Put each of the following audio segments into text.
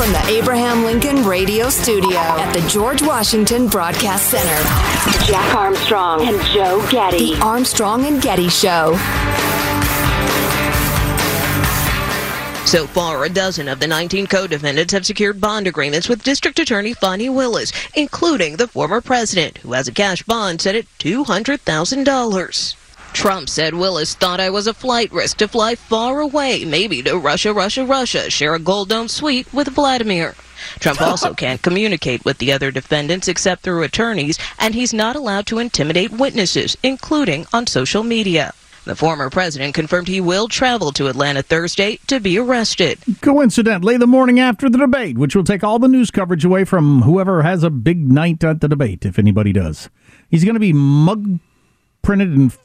From the Abraham Lincoln Radio Studio at the George Washington Broadcast Center, Jack Armstrong and Joe Getty. The Armstrong and Getty Show. So far, a dozen of the 19 co-defendants have secured bond agreements with District Attorney Fani Willis, including the former president, who has a cash bond set at $200,000. Trump said Willis thought I was a flight risk to fly far away, maybe to Russia, Russia, Russia, share a gold dome suite with Vladimir. Trump also can't communicate with the other defendants except through attorneys, and he's not allowed to intimidate witnesses, including on social media. The former president confirmed he will travel to Atlanta Thursday to be arrested. Coincidentally, the morning after the debate, which will take all the news coverage away from whoever has a big night at the debate, if anybody does. He's going to be mug printed and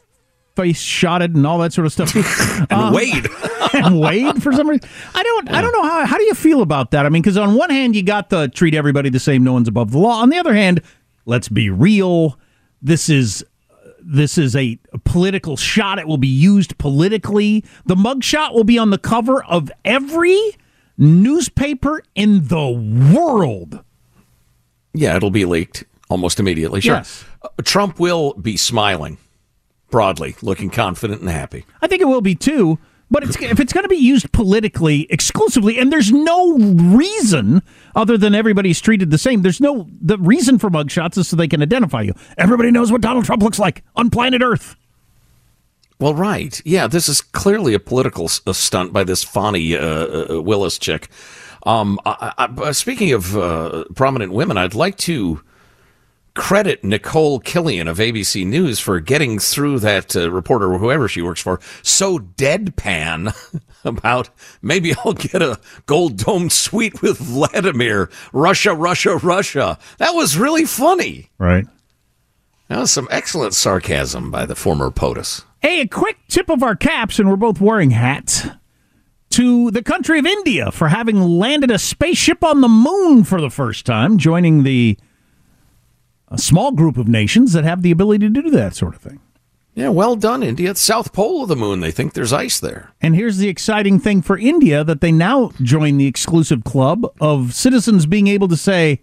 face shotted and all that sort of stuff. and um, Wade. and Wade for some reason. I don't. I don't know how. How do you feel about that? I mean, because on one hand, you got the treat everybody the same, no one's above the law. On the other hand, let's be real. This is this is a political shot. It will be used politically. The mugshot will be on the cover of every newspaper in the world. Yeah, it'll be leaked almost immediately. Sure. Yes. Uh, Trump will be smiling broadly, looking confident and happy. I think it will be too. But it's, if it's going to be used politically exclusively, and there's no reason other than everybody's treated the same, there's no the reason for mugshots is so they can identify you. Everybody knows what Donald Trump looks like on planet Earth. Well, right, yeah, this is clearly a political stunt by this Fani uh, uh, Willis chick. Um, I, I, speaking of uh, prominent women, I'd like to credit Nicole Killion of ABC News for getting through that uh, reporter or whoever she works for so deadpan about maybe I'll get a gold dome suite with Vladimir, Russia, Russia, Russia. That was really funny. Right. That was some excellent sarcasm by the former POTUS. Hey, a quick tip of our caps, and we're both wearing hats, to the country of India for having landed a spaceship on the moon for the first time, joining the a small group of nations that have the ability to do that sort of thing. Yeah, well done, India. It's south pole of the moon. They think there's ice there. And here's the exciting thing for India that they now join the exclusive club of citizens being able to say,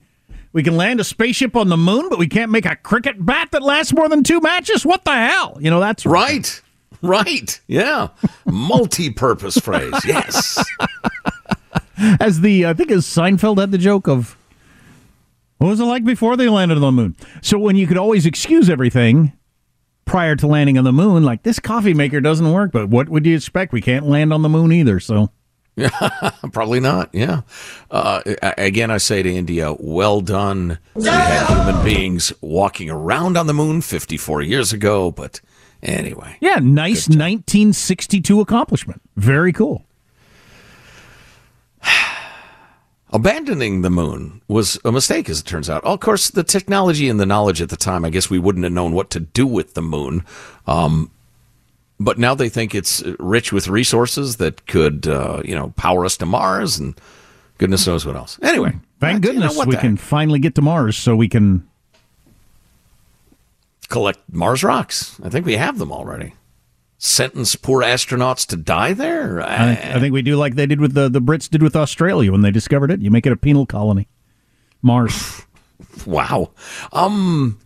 we can land a spaceship on the moon, but we can't make a cricket bat that lasts more than two matches? What the hell? You know, that's right. Right. Yeah. Multi purpose phrase. Yes. As the, I think as Seinfeld had the joke of, what was it like before they landed on the moon? So when you could always excuse everything prior to landing on the moon, like this coffee maker doesn't work, but what would you expect? We can't land on the moon either, so. Yeah, Probably not. Yeah. Uh, again, I say to India, well done. We had human beings walking around on the moon 54 years ago, but anyway. Yeah, nice 1962 accomplishment. Very cool. Abandoning the moon was a mistake, as it turns out. Of course, the technology and the knowledge at the time, I guess we wouldn't have known what to do with the moon. Um, but now they think it's rich with resources that could, uh, you know, power us to Mars and goodness knows what else. Anyway, Thank you know, goodness we can heck? finally get to Mars so we can. collect Mars rocks. I think we have them already. Sentence poor astronauts to die there. I, I think we do like they did with the, the Brits did with Australia when they discovered it. You make it a penal colony. Mars. Wow. Um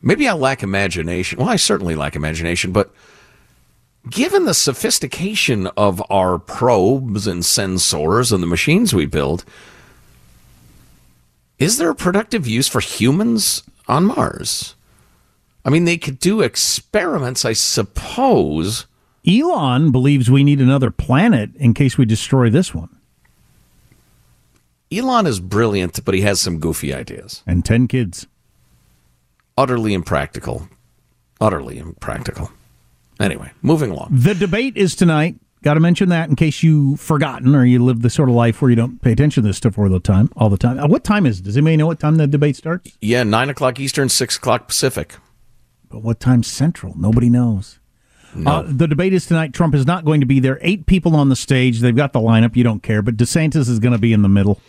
maybe I lack imagination. Well, I certainly lack imagination, but given the sophistication of our probes and sensors and the machines we build, is there a productive use for humans on Mars? I mean, they could do experiments, I suppose. Elon believes we need another planet in case we destroy this one. Elon is brilliant, but he has some goofy ideas. And 10 kids. Utterly impractical. Utterly impractical. Anyway, moving along. The debate is tonight. Got to mention that in case you've forgotten or you live the sort of life where you don't pay attention to this stuff all the time. All the time. Uh, what time is it? Does anybody know what time the debate starts? Yeah, nine o'clock Eastern, six o'clock Pacific. But what time Central? Nobody knows. Uh, the debate is tonight. Trump is not going to be there. Eight people on the stage. They've got the lineup. You don't care. But DeSantis is going to be in the middle.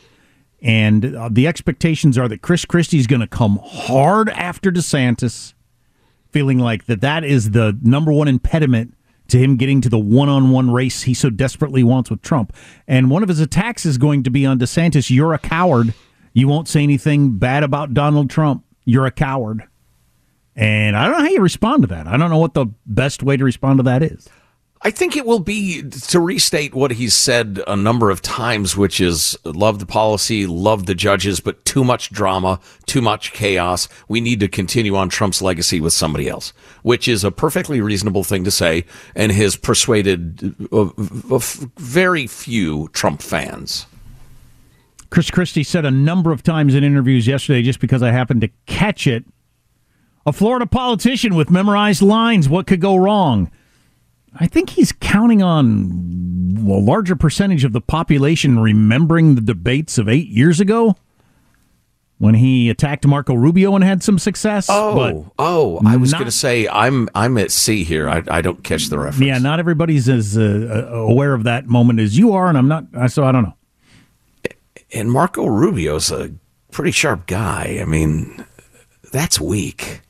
And uh, the expectations are that Chris Christie is going to come hard after DeSantis, feeling like that that is the number one impediment to him getting to the one-on-one race he so desperately wants with Trump. And one of his attacks is going to be on DeSantis. You're a coward. You won't say anything bad about Donald Trump. You're a coward. And I don't know how you respond to that. I don't know what the best way to respond to that is. I think it will be to restate what he's said a number of times, which is love the policy, love the judges, but too much drama, too much chaos. We need to continue on Trump's legacy with somebody else, which is a perfectly reasonable thing to say and has persuaded uh, uh, very few Trump fans. Chris Christie said a number of times in interviews yesterday, just because I happened to catch it. A Florida politician with memorized lines. What could go wrong? I think he's counting on a larger percentage of the population remembering the debates of eight years ago when he attacked Marco Rubio and had some success. Oh, oh! I was going to say I'm I'm at sea here. I, I don't catch the reference. yeah, not everybody's as uh, uh, aware of that moment as you are, and I'm not. So I don't know. and Marco Rubio's a pretty sharp guy. I mean, that's weak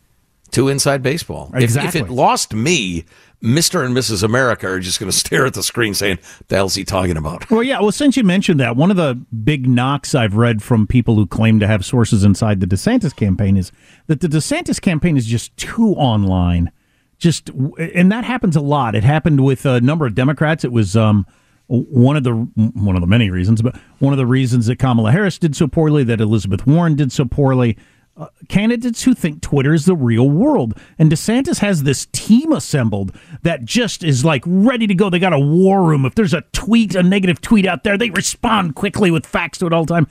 to inside baseball. If- If, it lost me, Mister and Mrs. America are just going to stare at the screen saying, "The hell's he talking about?" Well, yeah. Well, since you mentioned that, one of the big knocks I've read from people who claim to have sources inside the DeSantis campaign is that the DeSantis campaign is just too online. Just, and that happens a lot. It happened with a number of Democrats. It was um, one of the one of the many reasons, but one of the reasons that Kamala Harris did so poorly, that Elizabeth Warren did so poorly. Uh, candidates who think Twitter is the real world. And DeSantis has this team assembled that just is like ready to go. They got a war room. If there's a tweet, a negative tweet out there, they respond quickly with facts to it all the time.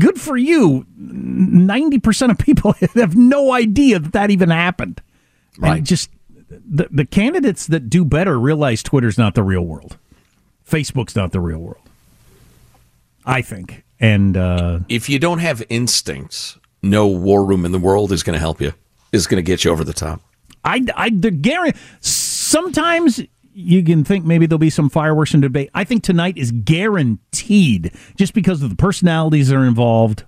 Good for you. 90% of people have no idea that that even happened. Right. And just the, the candidates that do better realize Twitter's not the real world. Facebook's not the real world. I think. And uh, If you don't have instincts, no war room in the world is going to help you. Is going to get you over the top. I, I the guarantee. Sometimes you can think maybe there'll be some fireworks in debate. I think tonight is guaranteed, just because of the personalities that are involved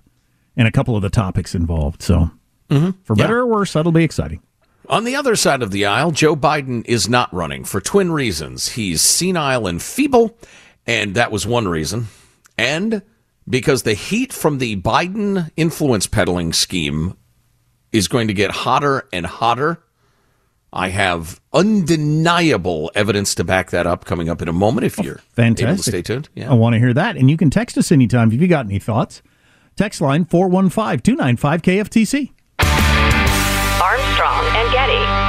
and a couple of the topics involved. So, mm-hmm. for better or worse, that'll be exciting. On the other side of the aisle, Joe Biden is not running for twin reasons. He's senile and feeble, and that was one reason. And because the heat from the Biden influence peddling scheme is going to get hotter and hotter. I have undeniable evidence to back that up coming up in a moment if oh, you're able to Fantastic. stay tuned. Yeah. I want to hear that. And you can text us anytime if you got any thoughts. Text line 415 295 KFTC. Armstrong and Getty.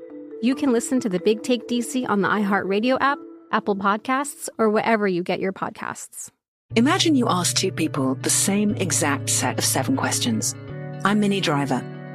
you can listen to the Big Take DC on the iHeartRadio app, Apple Podcasts, or wherever you get your podcasts. Imagine you ask two people the same exact set of seven questions. I'm Minnie Driver,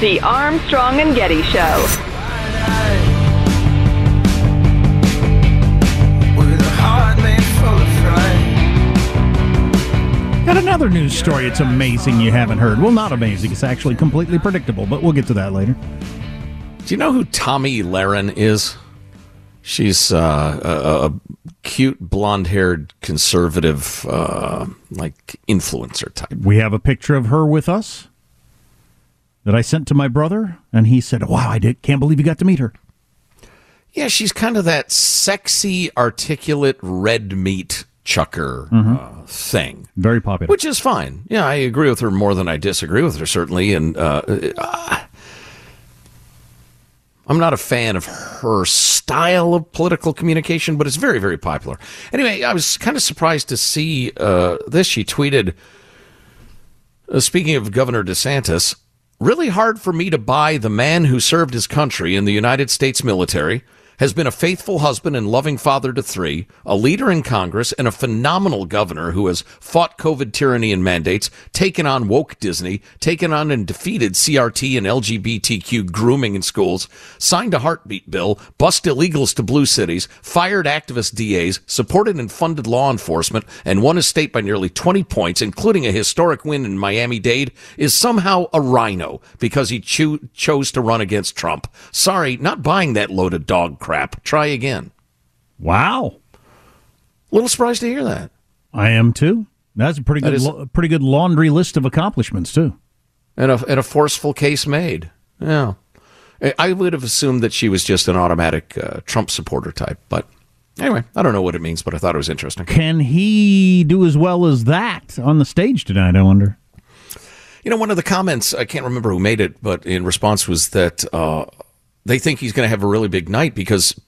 The Armstrong and Getty Show. Got another news story. It's amazing you haven't heard. Well, not amazing. It's actually completely predictable, but we'll get to that later. Do you know who Tomi Lahren is? She's uh, a, a, cute, blonde-haired, conservative, uh, like influencer type. We have a picture of her with us that I sent to my brother, and he said, "Wow, I did, can't believe you got to meet her." Yeah, she's kind of that sexy, articulate red meat chucker mm-hmm. uh, thing. Very popular, which is fine. Yeah, I agree with her more than I disagree with her, certainly, and. Uh, I'm not a fan of her style of political communication, but it's very, very popular. Anyway, I was kind of surprised to see uh, this. She tweeted, uh, speaking of Governor DeSantis, really hard for me to buy the man who served his country in the United States military has been a faithful husband and loving father to three, a leader in Congress, and a phenomenal governor who has fought COVID tyranny and mandates, taken on woke Disney, taken on and defeated CRT and LGBTQ grooming in schools, signed a heartbeat bill, bust illegals to blue cities, fired activist DAs, supported and funded law enforcement, and won his state by nearly 20 points, including a historic win in Miami-Dade, is somehow a rhino because he cho- chose to run against Trump. Sorry, not buying that load of dog crap crap. Try again. Wow. A little surprised to hear that. I am too. That's a pretty good, is, lo- pretty good laundry list of accomplishments too. And a, and a forceful case made. Yeah. I would have assumed that she was just an automatic uh, Trump supporter type, but anyway, I don't know what it means, but I thought it was interesting. Can he do as well as that on the stage tonight? I wonder. You know, one of the comments I can't remember who made it, but in response was that. Uh, they think he's going to have a really big night because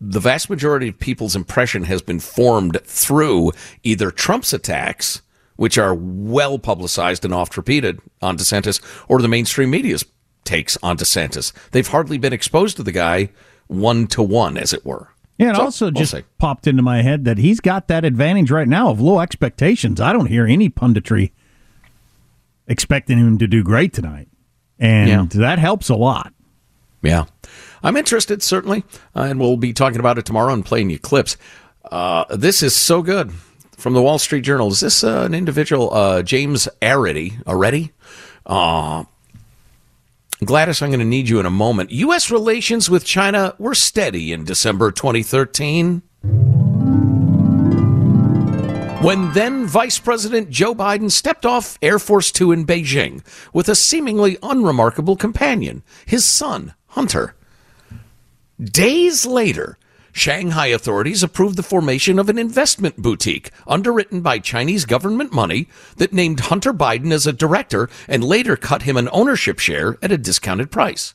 the vast majority of people's impression has been formed through either Trump's attacks, which are well publicized and oft repeated on DeSantis, or the mainstream media's takes on DeSantis. They've hardly been exposed to the guy one to one, as it were. Yeah, it So, also we'll just popped into my head that he's got that advantage right now of low expectations. I don't hear any punditry expecting him to do great tonight. And Yeah. that helps a lot. Yeah. I'm interested, certainly, uh, and we'll be talking about it tomorrow and playing you clips. Uh, this is so good from the Wall Street Journal. Is this uh, an individual, uh, James Areddy, Areddy? Uh, Gladys, I'm going to need you in a moment. U.S. relations with China were steady in December 2013. When then Vice President Joe Biden stepped off Air Force Two in Beijing with a seemingly unremarkable companion, his son, Hunter. Days later, Shanghai authorities approved the formation of an investment boutique underwritten by Chinese government money that named Hunter Biden as a director and later cut him an ownership share at a discounted price.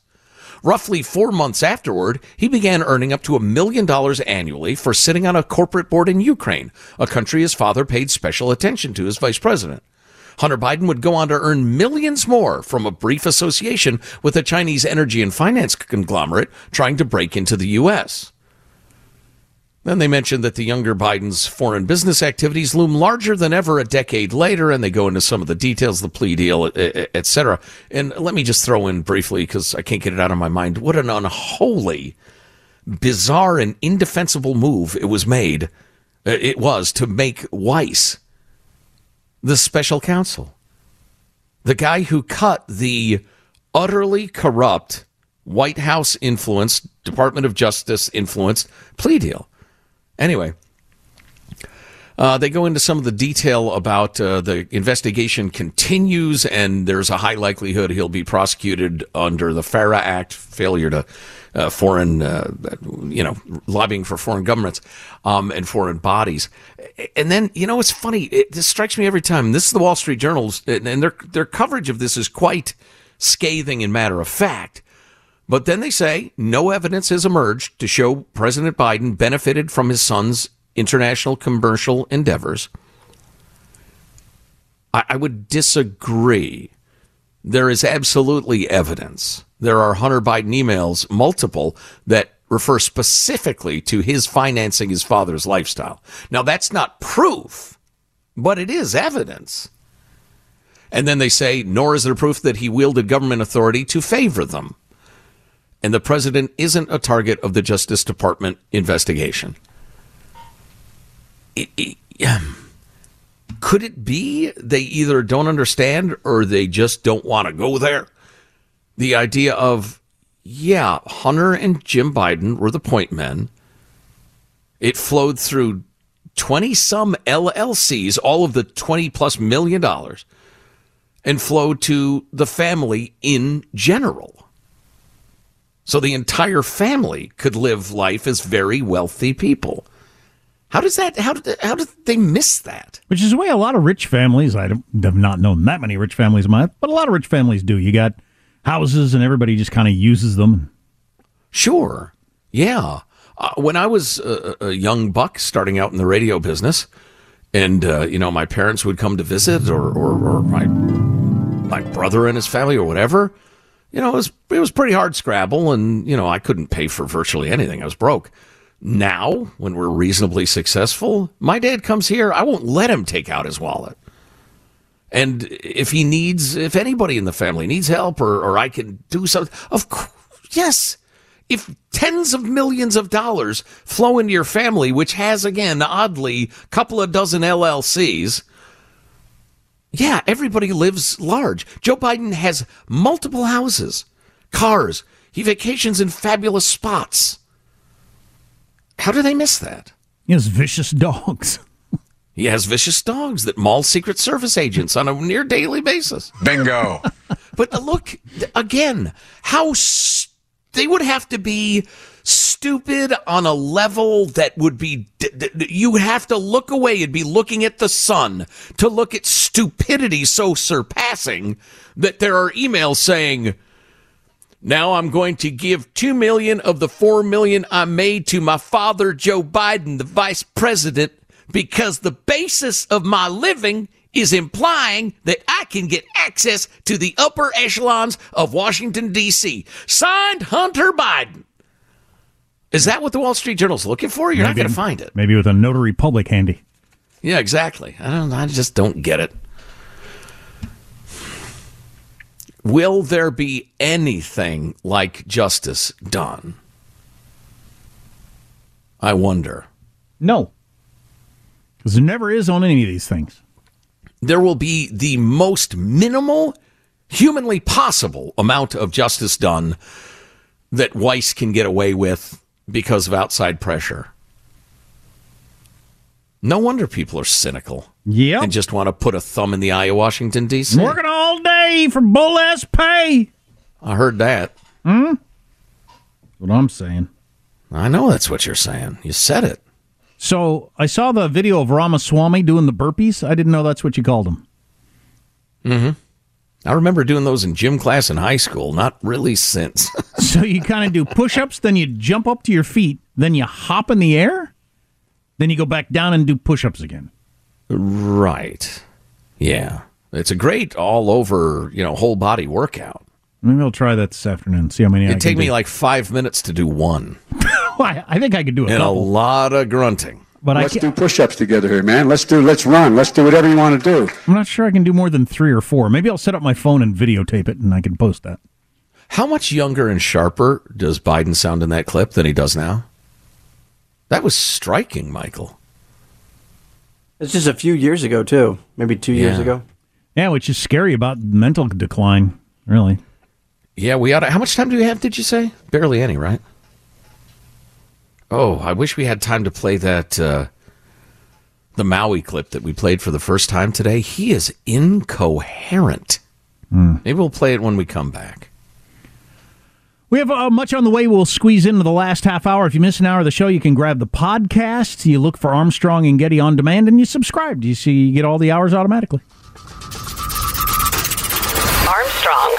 Roughly four months afterward, he began earning up to a million dollars annually for sitting on a corporate board in Ukraine, a country his father paid special attention to as vice president. Hunter Biden would go on to earn millions more from a brief association with a Chinese energy and finance conglomerate trying to break into the U.S. Then they mentioned that the younger Biden's foreign business activities loom larger than ever a decade later, and they go into some of the details, the plea deal, et cetera. And let me just throw in briefly, because I can't get it out of my mind, what an unholy, bizarre, and indefensible move it was made. It was to make Weiss the special counsel, the guy who cut the utterly corrupt White House influenced, Department of Justice influenced plea deal. Anyway, uh, they go into some of the detail about uh, the investigation continues, and there's a high likelihood he'll be prosecuted under the FARA Act, failure to uh, foreign, uh, you know, lobbying for foreign governments um, and foreign bodies. And then, you know, it's funny. It, this strikes me every time. This is the Wall Street Journal's, and their their coverage of this is quite scathing and matter of fact. But then they say no evidence has emerged to show President Biden benefited from his son's international commercial endeavors. I, I would disagree. There is absolutely evidence. There are Hunter Biden emails, multiple, that refer specifically to his financing his father's lifestyle. Now, that's not proof, but it is evidence. And then they say, nor is there proof that he wielded government authority to favor them and the president isn't a target of the Justice Department investigation. It- it- um, could it be they either don't understand or they just don't want to go there? The idea of, yeah, Hunter and Jim Biden were the point men. It flowed through 20 some LLCs, all of the 20 plus million dollars, and flowed to the family in general. So the entire family could live life as very wealthy people. How does that? How did how did they miss that? Which is the way a lot of rich families, I have not known that many rich families in my life, but a lot of rich families do. You got houses and everybody just kind of uses them. Sure, yeah. Uh, when I was a, a young buck starting out in the radio business, and uh, you know my parents would come to visit, or, or or my my brother and his family, or whatever. You know, it was it was pretty hard scrabble, and you know I couldn't pay for virtually anything. I was broke. Now, when we're reasonably successful, my dad comes here. I won't let him take out his wallet. And if he needs, if anybody in the family needs help, or or I can do something, of course, yes. If tens of millions of dollars flow into your family, which has again oddly a couple of dozen LLCs, yeah, everybody lives large. Joe Biden has multiple houses, cars. He vacations in fabulous spots. How do they miss that? He has vicious dogs. He has vicious dogs that maul Secret Service agents on a near daily basis. Bingo. but look, again, how s- they would have to be stupid on a level that would be d- d- you have to look away and be looking at the sun to look at stupidity so surpassing that there are emails saying now I'm going to give 2 million of the 4 million I made to my father Joe Biden the vice president because the basis of my living is implying that I can get access to the upper echelons of Washington D.C. Signed Hunter Biden. Is that what the Wall Street Journal's looking for? You're not going to find it. Maybe with a notary public handy. Yeah, exactly. I don't. I just don't get it. Will there be anything like justice done? I wonder. No. Because there never is on any of these things. There will be the most minimal, humanly possible amount of justice done that Weiss can get away with because of outside pressure. No wonder people are cynical. Yeah. And just want to put a thumb in the eye of Washington, D.C. Working all day for bull ass pay. I heard that. Hmm? What I'm saying. I know that's what you're saying. You said it. So I saw the video of Ramaswamy doing the burpees. I didn't know that's what you called them. Mm-hmm. I remember doing those in gym class in high school. Not really since. so you kind of do push ups, then you jump up to your feet, then you hop in the air, then you go back down and do push ups again. right. Yeah. It's a great all over, you know, whole body workout. Maybe I'll try that this afternoon. See how many. It'd take can me do. like five minutes to do one. I, I think I could do a and couple. a lot of grunting. But let's can't- do push-ups together here, man. Let's do. Let's run. Let's do whatever you want to do. I'm not sure I can do more than three or four. Maybe I'll set up my phone and videotape it, and I can post that. How much younger and sharper does Biden sound in that clip than he does now? That was striking, Michael. It's just a few years ago, too. Maybe two years ago. Yeah, which is scary about mental decline. Really. Yeah, we ought to. How much time do we have, did you say? Barely any, right? Oh, I wish we had time to play that, uh, the Maui clip that we played for the first time today. He is incoherent. Maybe we'll play it when we come back. We have uh, much on the way. We'll squeeze into the last half hour. If you miss an hour of the show, you can grab the podcast. You look for Armstrong and Getty on demand, and you subscribe. Do You see, you get all the hours automatically.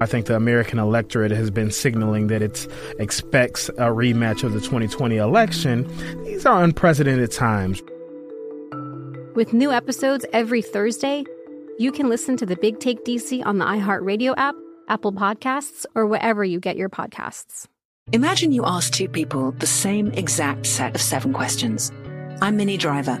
I think the American electorate has been signaling that it expects a rematch of the 2020 election. These are unprecedented times. With new episodes every Thursday, you can listen to the Big Take DC on the iHeartRadio app, Apple Podcasts, or wherever you get your podcasts. Imagine you ask two people the same exact set of seven questions. I'm Minnie Driver,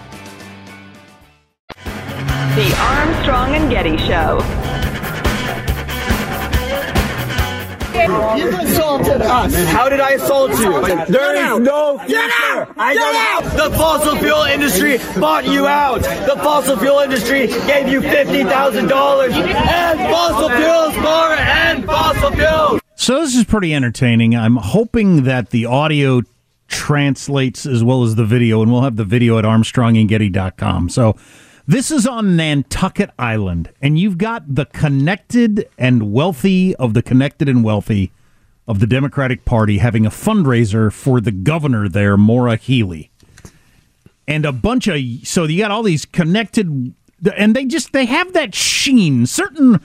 The Armstrong and Getty Show. You've assaulted us. How did I assault you? There is no Get out! I Get out! The fossil fuel industry bought you out. The fossil fuel industry gave you fifty thousand dollars. And fossil fuels more and fossil fuels. So this is pretty entertaining. I'm hoping that the audio translates as well as the video, and we'll have the video at armstrongandgetty.com. So this is on Nantucket Island, and you've got the connected and wealthy of the connected and wealthy of the Democratic Party having a fundraiser for the governor there, Maura Healey. And a bunch of so you got all these connected and they just they have that sheen. Certain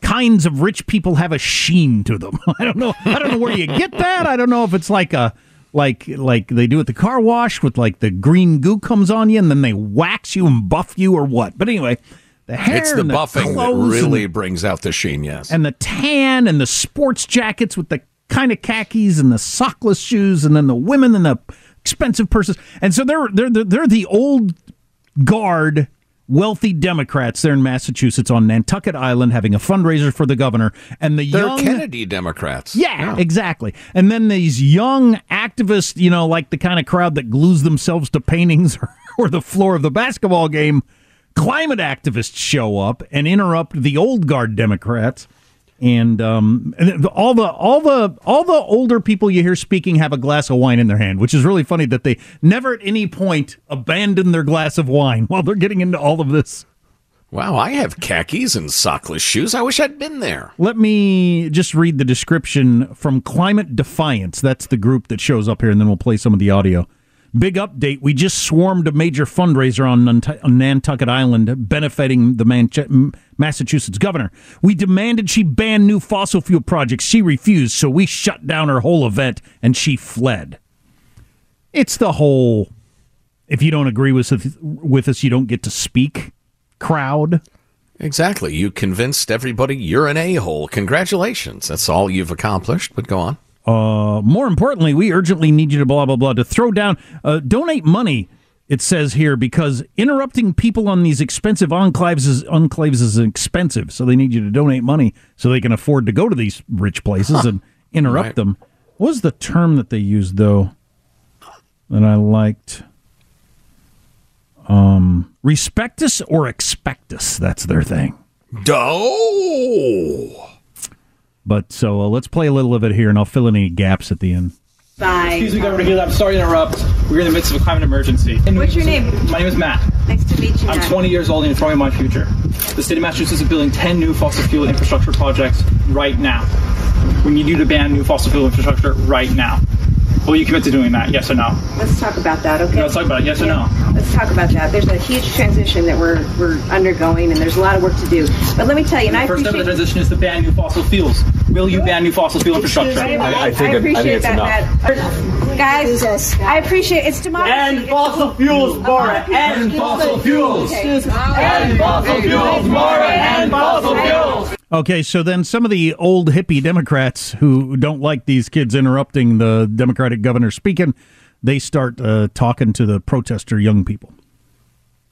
kinds of rich people have a sheen to them. I don't know. I don't know where you get that. I don't know if it's like a like like they do at the car wash with like the green goo comes on you and then they wax you and buff you or what. But anyway, the hair It's the and buffing that clothes and really brings out the sheen, yes. and the tan and the sports jackets with the kind of khakis and the sockless shoes and then the women and the expensive purses. And so they're they're they're, they're the old guard wealthy Democrats there in Massachusetts on Nantucket Island having a fundraiser for the governor and the They're young Kennedy Democrats. yeah, exactly. And then these young activists, you know, like the kind of crowd that glues themselves to paintings or, or the floor of the basketball game, climate activists show up and interrupt the old guard Democrats. And um, and all the all the all the older people you hear speaking have a glass of wine in their hand, which is really funny that they never at any point abandon their glass of wine while they're getting into all of this. Wow, I have khakis and sockless shoes. I wish I'd been there. Let me just read the description from Climate Defiance. That's the group that shows up here, and then we'll play some of the audio. Big update. We just swarmed a major fundraiser on, Nantucket Island benefiting the Manche- Massachusetts governor. We demanded she ban new fossil fuel projects. She refused, so we shut down her whole event and she fled. It's the whole if you don't agree with, with us, you don't get to speak crowd. Exactly. You convinced everybody you're an a hole. Congratulations. That's all you've accomplished, but go on. Uh, more importantly, we urgently need you to blah blah blah to throw down, uh, donate money. It says here because interrupting people on these expensive enclaves is enclaves is expensive, so they need you to donate money so they can afford to go to these rich places and interrupt Right. them. What was the term that they used though that I liked? Um, respectus or expectus. That's their thing. Do. But so uh, let's play a little of it here, and I'll fill in any gaps at the end. Bye. Excuse me, Governor Healey. I'm sorry to interrupt. We're in the midst of a climate emergency. And What's your name? My name is Matt. Nice to meet you. I'm Matt. 20 years old and you're throwing my future. The state of Massachusetts is building 10 new fossil fuel infrastructure projects right now. We need you to ban new fossil fuel infrastructure right now. Will you commit to doing that? Yes or no? Let's talk about that, okay? Let's talk about it. Yes or no? Let's talk about that. There's a huge transition that we're we're undergoing, and there's a lot of work to do. But let me tell you, and I the first step of the transition is to ban new fossil fuels. Will you ban new fossil fuel infrastructure? I, appreciate that, Matt. Guys, I appreciate it's democracy. And fossil fuels, Maura. And fossil fuels. And fossil fuels, Maura. And fossil fuels. Okay, so then some of the old hippie Democrats who don't like these kids interrupting the Democratic governor speaking, they start uh, talking to the protester young people.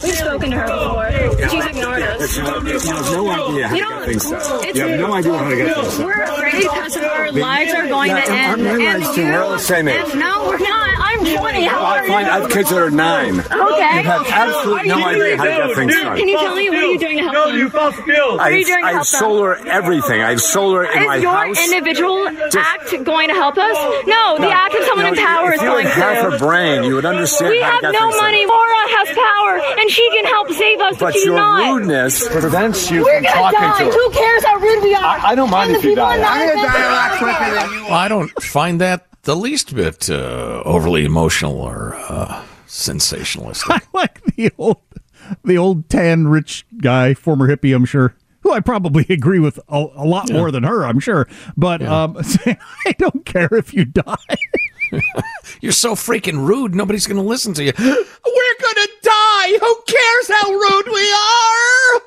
We've spoken to her before. She's ignored us. You have no idea how to get things done. You have no idea how to get things done. We're afraid because our lives are going to Yeah, end. my and lives too. you- We're all the same age. no, we're not. I'm 20. How I find I have kids that are nine. Okay. You have absolutely no idea how to get things done. Can you tell me what are you doing to help us? No you new fossil fuels. What are you doing to I help have them? solar everything. I have solar in my house. Is your individual Just- act going to help us? Oh. No, the act of someone You in know, power if is you going had half to. a brain, you would understand We how have to get no money. done. Laura has power, and she can help save us, but, But she's your not. rudeness prevents you We're from talking die. to her. Who cares how rude we are? I- I don't mind and if you die. I'm gonna die a lot quicker than you Well, I don't find that the least bit uh, overly emotional or uh, sensationalistic. I like the old, the old tan rich guy, former hippie, I'm sure, who I probably agree with a, a lot more than her, I'm sure. But um, I don't care if you die. You're so freaking rude. Nobody's going to listen to you. We're going to die. Who cares how rude we are?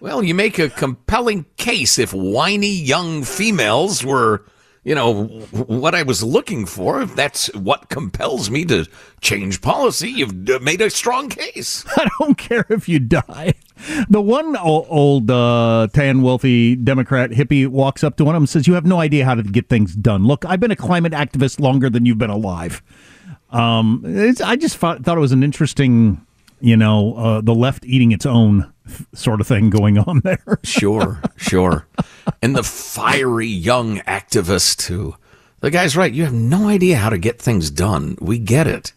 Well, you make a compelling case if whiny young females were, you know, what I was looking for. If that's what compels me to change policy, you've made a strong case. I don't care if you die. The one o- old uh, tan, wealthy Democrat hippie walks up to one of them and says, "You have no idea how to get things done. Look, I've been a climate activist longer than you've been alive." Um, it's, I just thought, thought it was an interesting, you know, uh, the left eating its own sort of thing going on there. sure, sure. And the fiery young activist who, the guy's right. You have no idea how to get things done. We get it.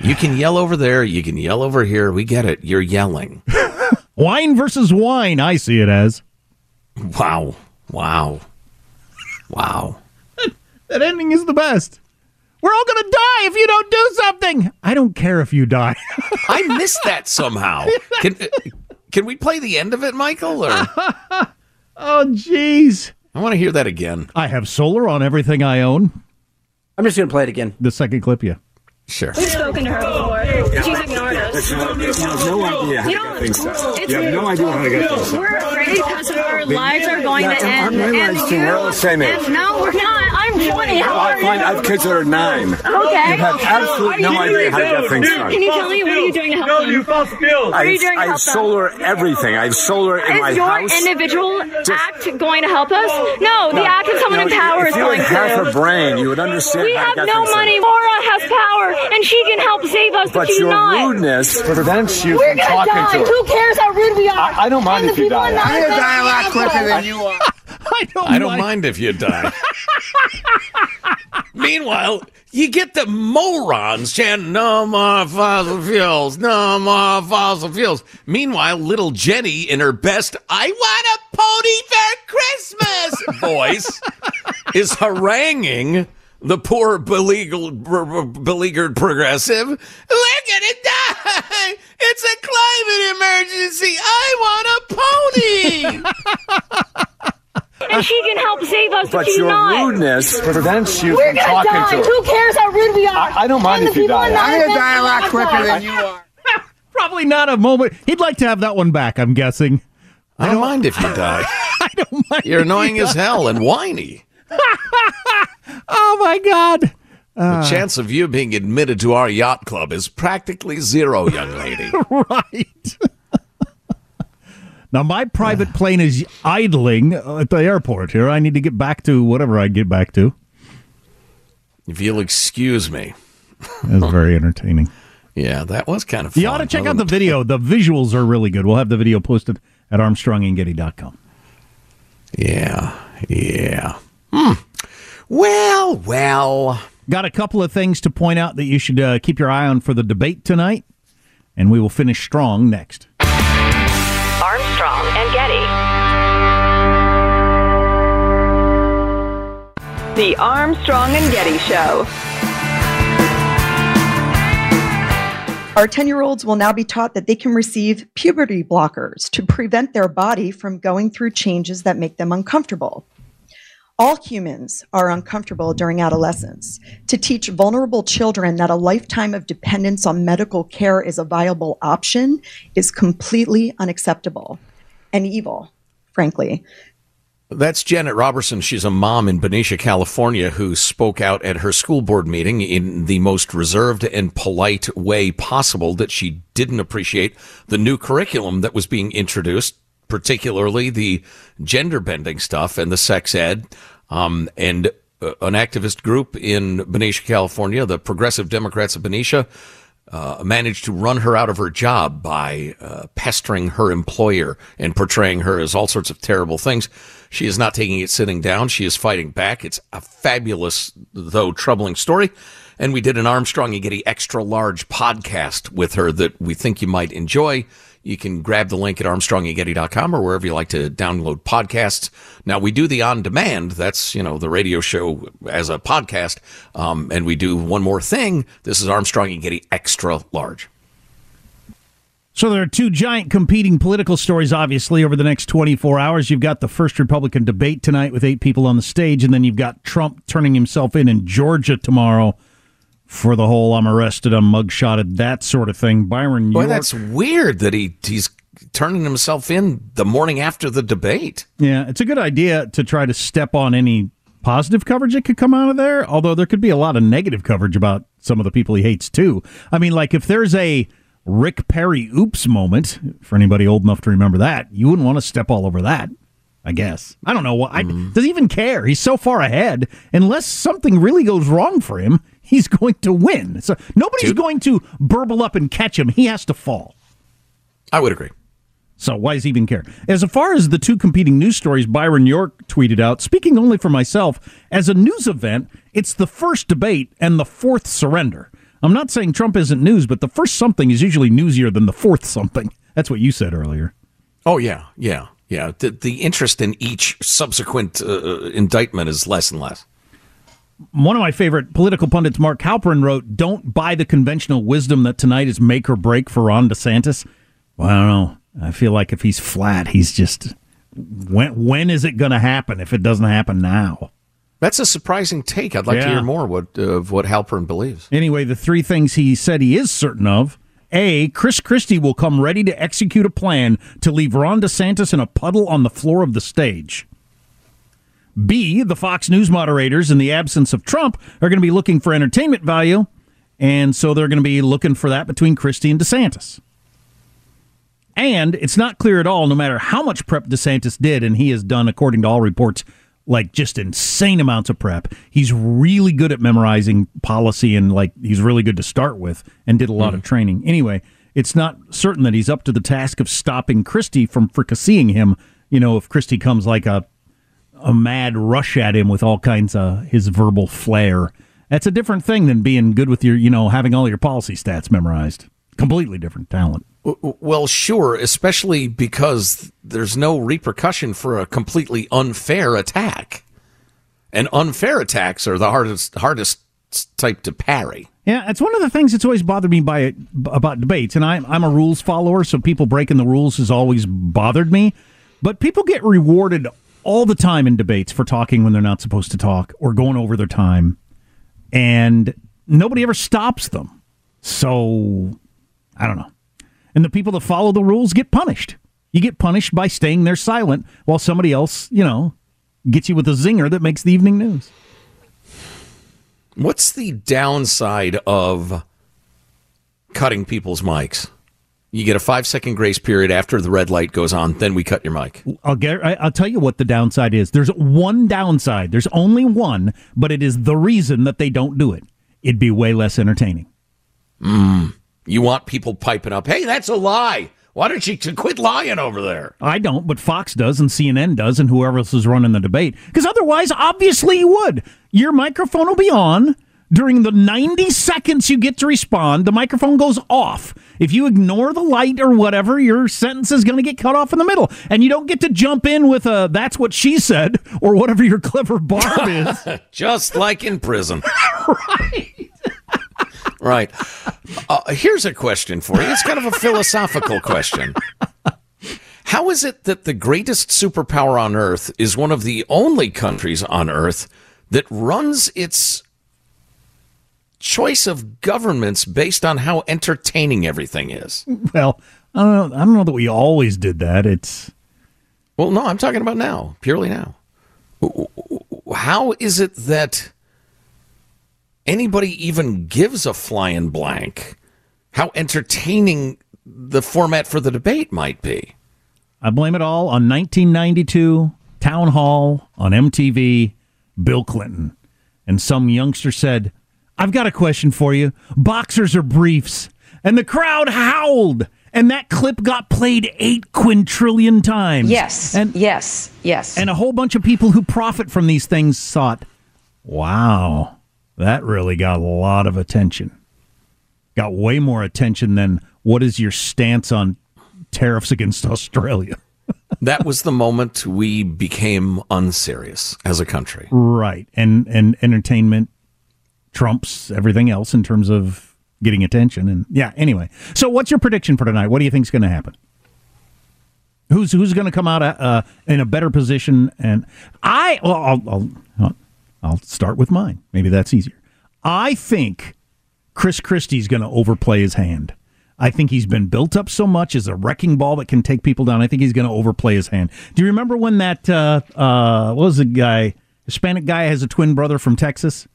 You can yell over there. You can yell over here. We get it. You're yelling. wine versus wine. I see it as. Wow. Wow. Wow. That ending is the best. We're all going to die if you don't do something. I don't care if you die. I missed that somehow. Can can we play the end of it, Michael? Or oh, jeez. I want to hear that again. I have solar on everything I own. I'm just going to play it again. The second clip, yeah. Sure. We've spoken to her before. She's ignored us. You have no idea how You to don't- get things done. it's You have no idea how to get things done. We're afraid because our lives are going to end. I'm and realizing we're all the same age. no, we're not. I'm 20. How I are you? I have kids that are nine. Okay. You have Are absolutely no doing idea how to get things Dude, done. Can you tell me what are you doing to help them? What I are you have, doing to I have help them? solar everything. I have solar in my Is your house. individual act going to help us? No, the No, act of someone no, in power if is you going had half to. a brain, you would understand We how have to get no things done. money. Maura has power, and she can help save us, but, But she's your not. rudeness prevents you We're from gonna talking die. to her. Who cares how rude we are? I, I don't mind And if the you people die. in the I'm gonna house die a lot are quicker than assholes. you are. I don't, I don't mind if you die. Meanwhile, you get the morons chanting, no more fossil fuels, no more fossil fuels. Meanwhile, little Jenny, in her best, I want a pony for Christmas voice, is haranguing the poor beleaguered, beleaguered progressive. We're gonna die! It's a climate emergency! I want a pony! And she can help save us, but, But she's your not. rudeness prevents you We're from gonna talking die. to her. Who cares how rude we are? I, I don't mind And if you die. I'm gonna die a lot quicker than you are. Probably not a moment. He'd like to have that one back, I'm guessing. I don't mind if you die. I don't mind. You're annoying as hell and whiny. Oh, my God. Uh, The chance of you being admitted to our yacht club is practically zero, young lady. right. Now, my private plane is idling at the airport here. I need to get back to whatever I get back to. If you'll excuse me. that was very entertaining. Yeah, that was kind of fun. You ought to check out the video. The visuals are really good. We'll have the video posted at armstrongandgetty.com. Yeah, yeah. Hmm. Well, well. Got a couple of things to point out that you should uh, keep your eye on for the debate tonight, and we will finish strong next. Armstrong and Getty. The Armstrong and Getty Show. Our 10 year olds will now be taught that they can receive puberty blockers to prevent their body from going through changes that make them uncomfortable. All humans are uncomfortable during adolescence. To teach vulnerable children that a lifetime of dependence on medical care is a viable option is completely unacceptable and evil, frankly. That's Janet Robertson. She's a mom in Benicia, California, who spoke out at her school board meeting in the most reserved and polite way possible that she didn't appreciate the new curriculum that was being introduced, particularly the gender bending stuff and the sex ed. Um, and uh, an activist group in Benicia, California, the Progressive Democrats of Benicia, uh, managed to run her out of her job by uh, pestering her employer and portraying her as all sorts of terrible things. She is not taking it sitting down. She is fighting back. It's a fabulous, though troubling story. And we did an Armstrong and Getty extra large podcast with her that we think you might enjoy. You can grab the link at armstrongandgetty.com or wherever you like to download podcasts. Now we do the on demand. That's, you know, the radio show as a podcast. Um, and we do one more thing. This is Armstrong and Getty extra large. So there are two giant competing political stories, obviously, over the next 24 hours. You've got the first Republican debate tonight with eight people on the stage, and then you've got Trump turning himself in in Georgia tomorrow for the whole I'm arrested, I'm mugshotted, that sort of thing. Byron Boy, York. that's weird that he he's turning himself in the morning after the debate. Yeah, it's a good idea to try to step on any positive coverage that could come out of there, although there could be a lot of negative coverage about some of the people he hates too. I mean, like if there's a Rick Perry oops moment, for anybody old enough to remember that, you wouldn't want to step all over that. I guess. I don't know what. I, mm-hmm. does he even care? He's so far ahead. Unless something really goes wrong for him, he's going to win. So nobody's going to burble up and catch him. He has to fall. I would agree. So why does he even care? As far as the two competing news stories, Byron York tweeted out, speaking only for myself, as a news event, it's the first debate and the fourth surrender. I'm not saying Trump isn't news, but the first something is usually newsier than the fourth something. That's what you said earlier. Oh yeah, yeah, yeah. The, the interest in each subsequent uh, indictment is less and less. One of my favorite political pundits, Mark Halperin, wrote, Don't buy the conventional wisdom that tonight is make or break for Ron DeSantis. Well, I don't know. I feel like if he's flat, he's just. When, when is it going to happen if it doesn't happen now? That's a surprising take. I'd like to hear more what, uh, of what Halperin believes. Anyway, the three things he said he is certain of A, Chris Christie will come ready to execute a plan to leave Ron DeSantis in a puddle on the floor of the stage. B, the Fox News moderators, in the absence of Trump, are going to be looking for entertainment value, and so they're going to be looking for that between Christie and DeSantis. And it's not clear at all, no matter how much prep DeSantis did, and he has done, according to all reports, like just insane amounts of prep. He's really good at memorizing policy and like he's really good to start with and did a lot of mm-hmm. training. Anyway, it's not certain that he's up to the task of stopping Christie from fricasseeing him. You know, if Christie comes like a a mad rush at him with all kinds of his verbal flair. That's a different thing than being good with your, you know, having all your policy stats memorized. Completely different talent. Well, sure, especially because there's no repercussion for a completely unfair attack. And unfair attacks are the hardest hardest type to parry. Yeah, it's one of the things that's always bothered me by it about debates, and I'm I'm a rules follower, so people breaking the rules has always bothered me. But people get rewarded all the time in debates for talking when they're not supposed to talk or going over their time, and nobody ever stops them. So I don't know. And the people that follow the rules get punished. You get punished by staying there silent while somebody else, you know, gets you with a zinger that makes the evening news. What's the downside of cutting people's mics? You get a five second grace period after the red light goes on, then we cut your mic. I'll get. I'll tell you what the downside is. There's one downside. There's only one, but it is the reason that they don't do it. It'd be way less entertaining. Mm. You want people piping up, hey, that's a lie. Why don't you quit lying over there? I don't, but Fox does, and CNN does, and whoever else is running the debate. Because otherwise, obviously, you would. Your microphone will be on during the 90 seconds you get to respond. The microphone goes off. If you ignore the light or whatever, your sentence is going to get cut off in the middle, and you don't get to jump in with a "That's what she said" or whatever your clever barb is. Just like in prison. right. Uh, here's a question for you. It's kind of a philosophical question. How is it that the greatest superpower on earth is one of the only countries on earth that runs its choice of governments based on how entertaining everything is? Well, I don't know. I don't know that we always did that. It's Well, no, I'm talking about now, purely now. How is it that anybody even gives a flying blank how entertaining the format for the debate might be? I blame it all on 1992 town hall on MTV. Bill Clinton and some youngster said, "I've got a question for you. Boxers or briefs?" And the crowd howled. And that clip got played eight quintillion times. Yes. And yes. Yes. And a whole bunch of people who profit from these things thought, wow, that really got a lot of attention. Got way more attention than what is your stance on tariffs against Australia? that was the moment we became unserious as a country. Right. And and entertainment trumps everything else in terms of getting attention and yeah, anyway. So what's your prediction for tonight? What do you think is going to happen? Who's who's going to come out uh, in a better position and I well, I'll, I'll I'll start with mine. Maybe that's easier. I think Chris Christie's going to overplay his hand. I think he's been built up so much as a wrecking ball that can take people down. I think he's going to overplay his hand. Do you remember when that uh, uh, what was the guy Hispanic guy has a twin brother from Texas?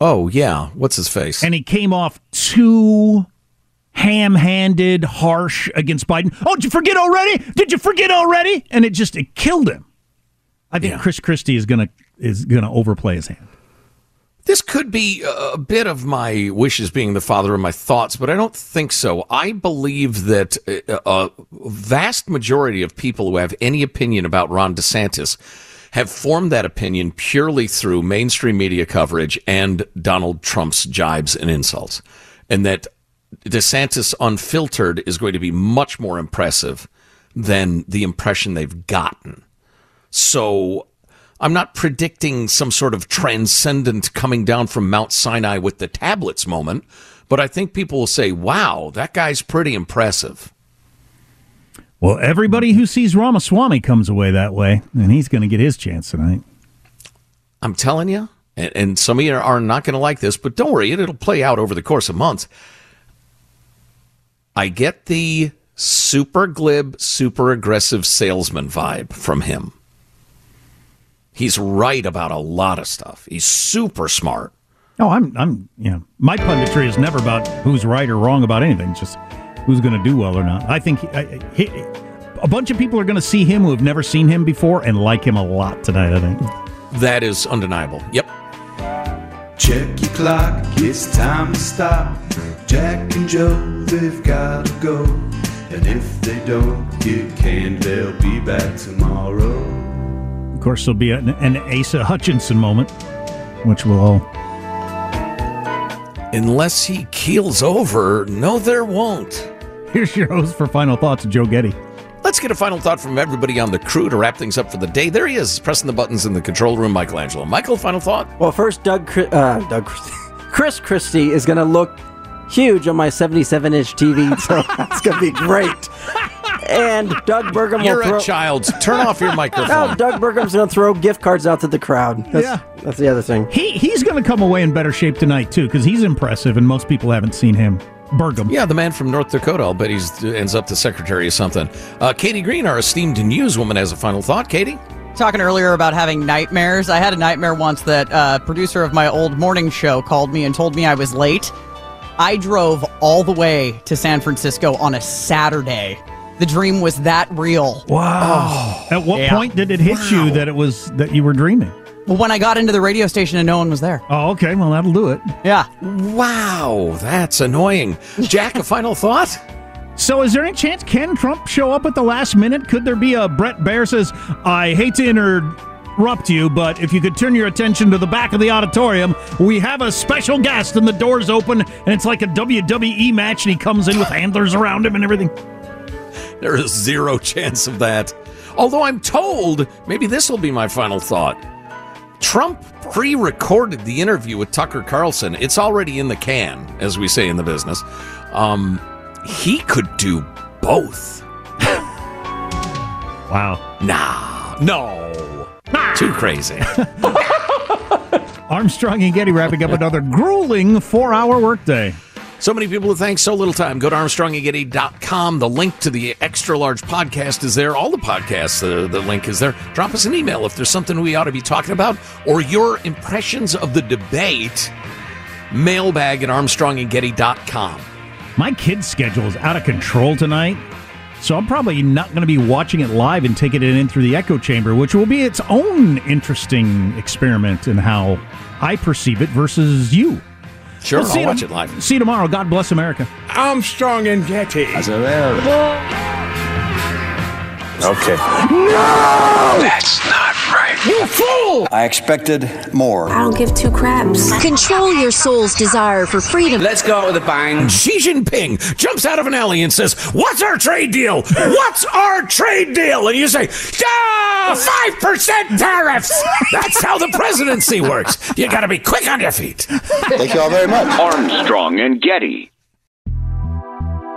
Oh yeah, what's his face? And he came off too ham-handed, harsh against Biden. Oh, did you forget already? Did you forget already? And it just it killed him. I think Chris Christie is gonna is gonna overplay his hand. This could be a bit of my wishes being the father of my thoughts, but I don't think so. I believe that uh, a vast majority of people who have any opinion about Ron DeSantis have formed that opinion purely through mainstream media coverage and Donald Trump's jibes and insults. And that DeSantis unfiltered is going to be much more impressive than the impression they've gotten. So I'm not predicting some sort of transcendent coming down from Mount Sinai with the tablets moment, but I think people will say, wow, that guy's pretty impressive. Well, everybody who sees Ramaswamy comes away that way, and he's going to get his chance tonight. I'm telling you, and, and some of you are not going to like this, but don't worry, it, it'll play out over the course of months. I get the super glib, super aggressive salesman vibe from him. He's right about a lot of stuff. He's super smart. Oh, I'm, I'm, you know, my punditry is never about who's right or wrong about anything. It's just who's going to do well or not. I think he, he, a bunch of people are going to see him who have never seen him before and like him a lot tonight. I think that is undeniable. Yep. Check your clock, it's time to stop. Jack and Joe, they've got to go. And if they don't get canned, they'll be back tomorrow. Of course, there'll be an, an Asa Hutchinson moment, which we'll all. Unless he keels over, no, there won't. Here's your host for final thoughts, Joe Getty. Let's get a final thought from everybody on the crew to wrap things up for the day. There he is, pressing the buttons in the control room, Michelangelo. Michael, final thought? Well, first, Doug, uh, Doug, Chris Christie is going to look huge on my 77 inch TV, so that's going to be great. And Doug Burgum You're will throw. a child. Turn off your microphone. no, Doug Burgum's going to throw gift cards out to the crowd. That's, Yeah. that's the other thing. He he's going to come away in better shape tonight too because he's impressive and most people haven't seen him. Burgum. Yeah, the man from North Dakota. I'll bet he ends up the secretary of something. Uh, Katie Green, our esteemed newswoman, has a final thought. Katie? Talking earlier about having nightmares, I had a nightmare once that uh, producer of my old morning show called me and told me I was late. I drove all the way to San Francisco on a Saturday. The dream was that real. Wow. At what Yeah. point did it hit you that it was that you were dreaming? Well, when I got into the radio station and no one was there. Oh, okay. Well, that'll do it. Yeah. Wow, that's annoying. Jack, a final thought? So, is there any chance can Trump show up at the last minute? Could there be a Bret Baier says, "I hate to interrupt you, but if you could turn your attention to the back of the auditorium, we have a special guest, and the doors open, and it's like a WWE match, and he comes in with handlers around him and everything." There is zero chance of that. Although I'm told, maybe this will be my final thought. Trump pre recorded the interview with Tucker Carlson. It's already in the can, as we say in the business. Um, he could do both. Wow. Nah, no. Too crazy. Armstrong and Getty wrapping up another grueling four-hour workday. So many people to thank, so little time. Go to ArmstrongandGetty.com. The link to the extra large podcast is there. All the podcasts, uh, the link is there. Drop us an email if there's something we ought to be talking about or your impressions of the debate. Mailbag at ArmstrongandGetty.com. My kid's schedule is out of control tonight, so I'm probably not going to be watching it live and taking it in through the echo chamber, which will be its own interesting experiment in how I perceive it versus you. Sure, We'll I'll see you watch tom- it live. See you tomorrow. God bless America. Armstrong and Getty. Okay. No! That's not right. You fool! I expected more. I don't give two craps. Control your soul's desire for freedom. Let's go out with a bang. Xi Jinping jumps out of an alley and says, What's our trade deal? What's our trade deal? And you say, Ah, 5% tariffs. That's how the presidency works. You got to be quick on your feet. Thank you all very much. Armstrong and Getty.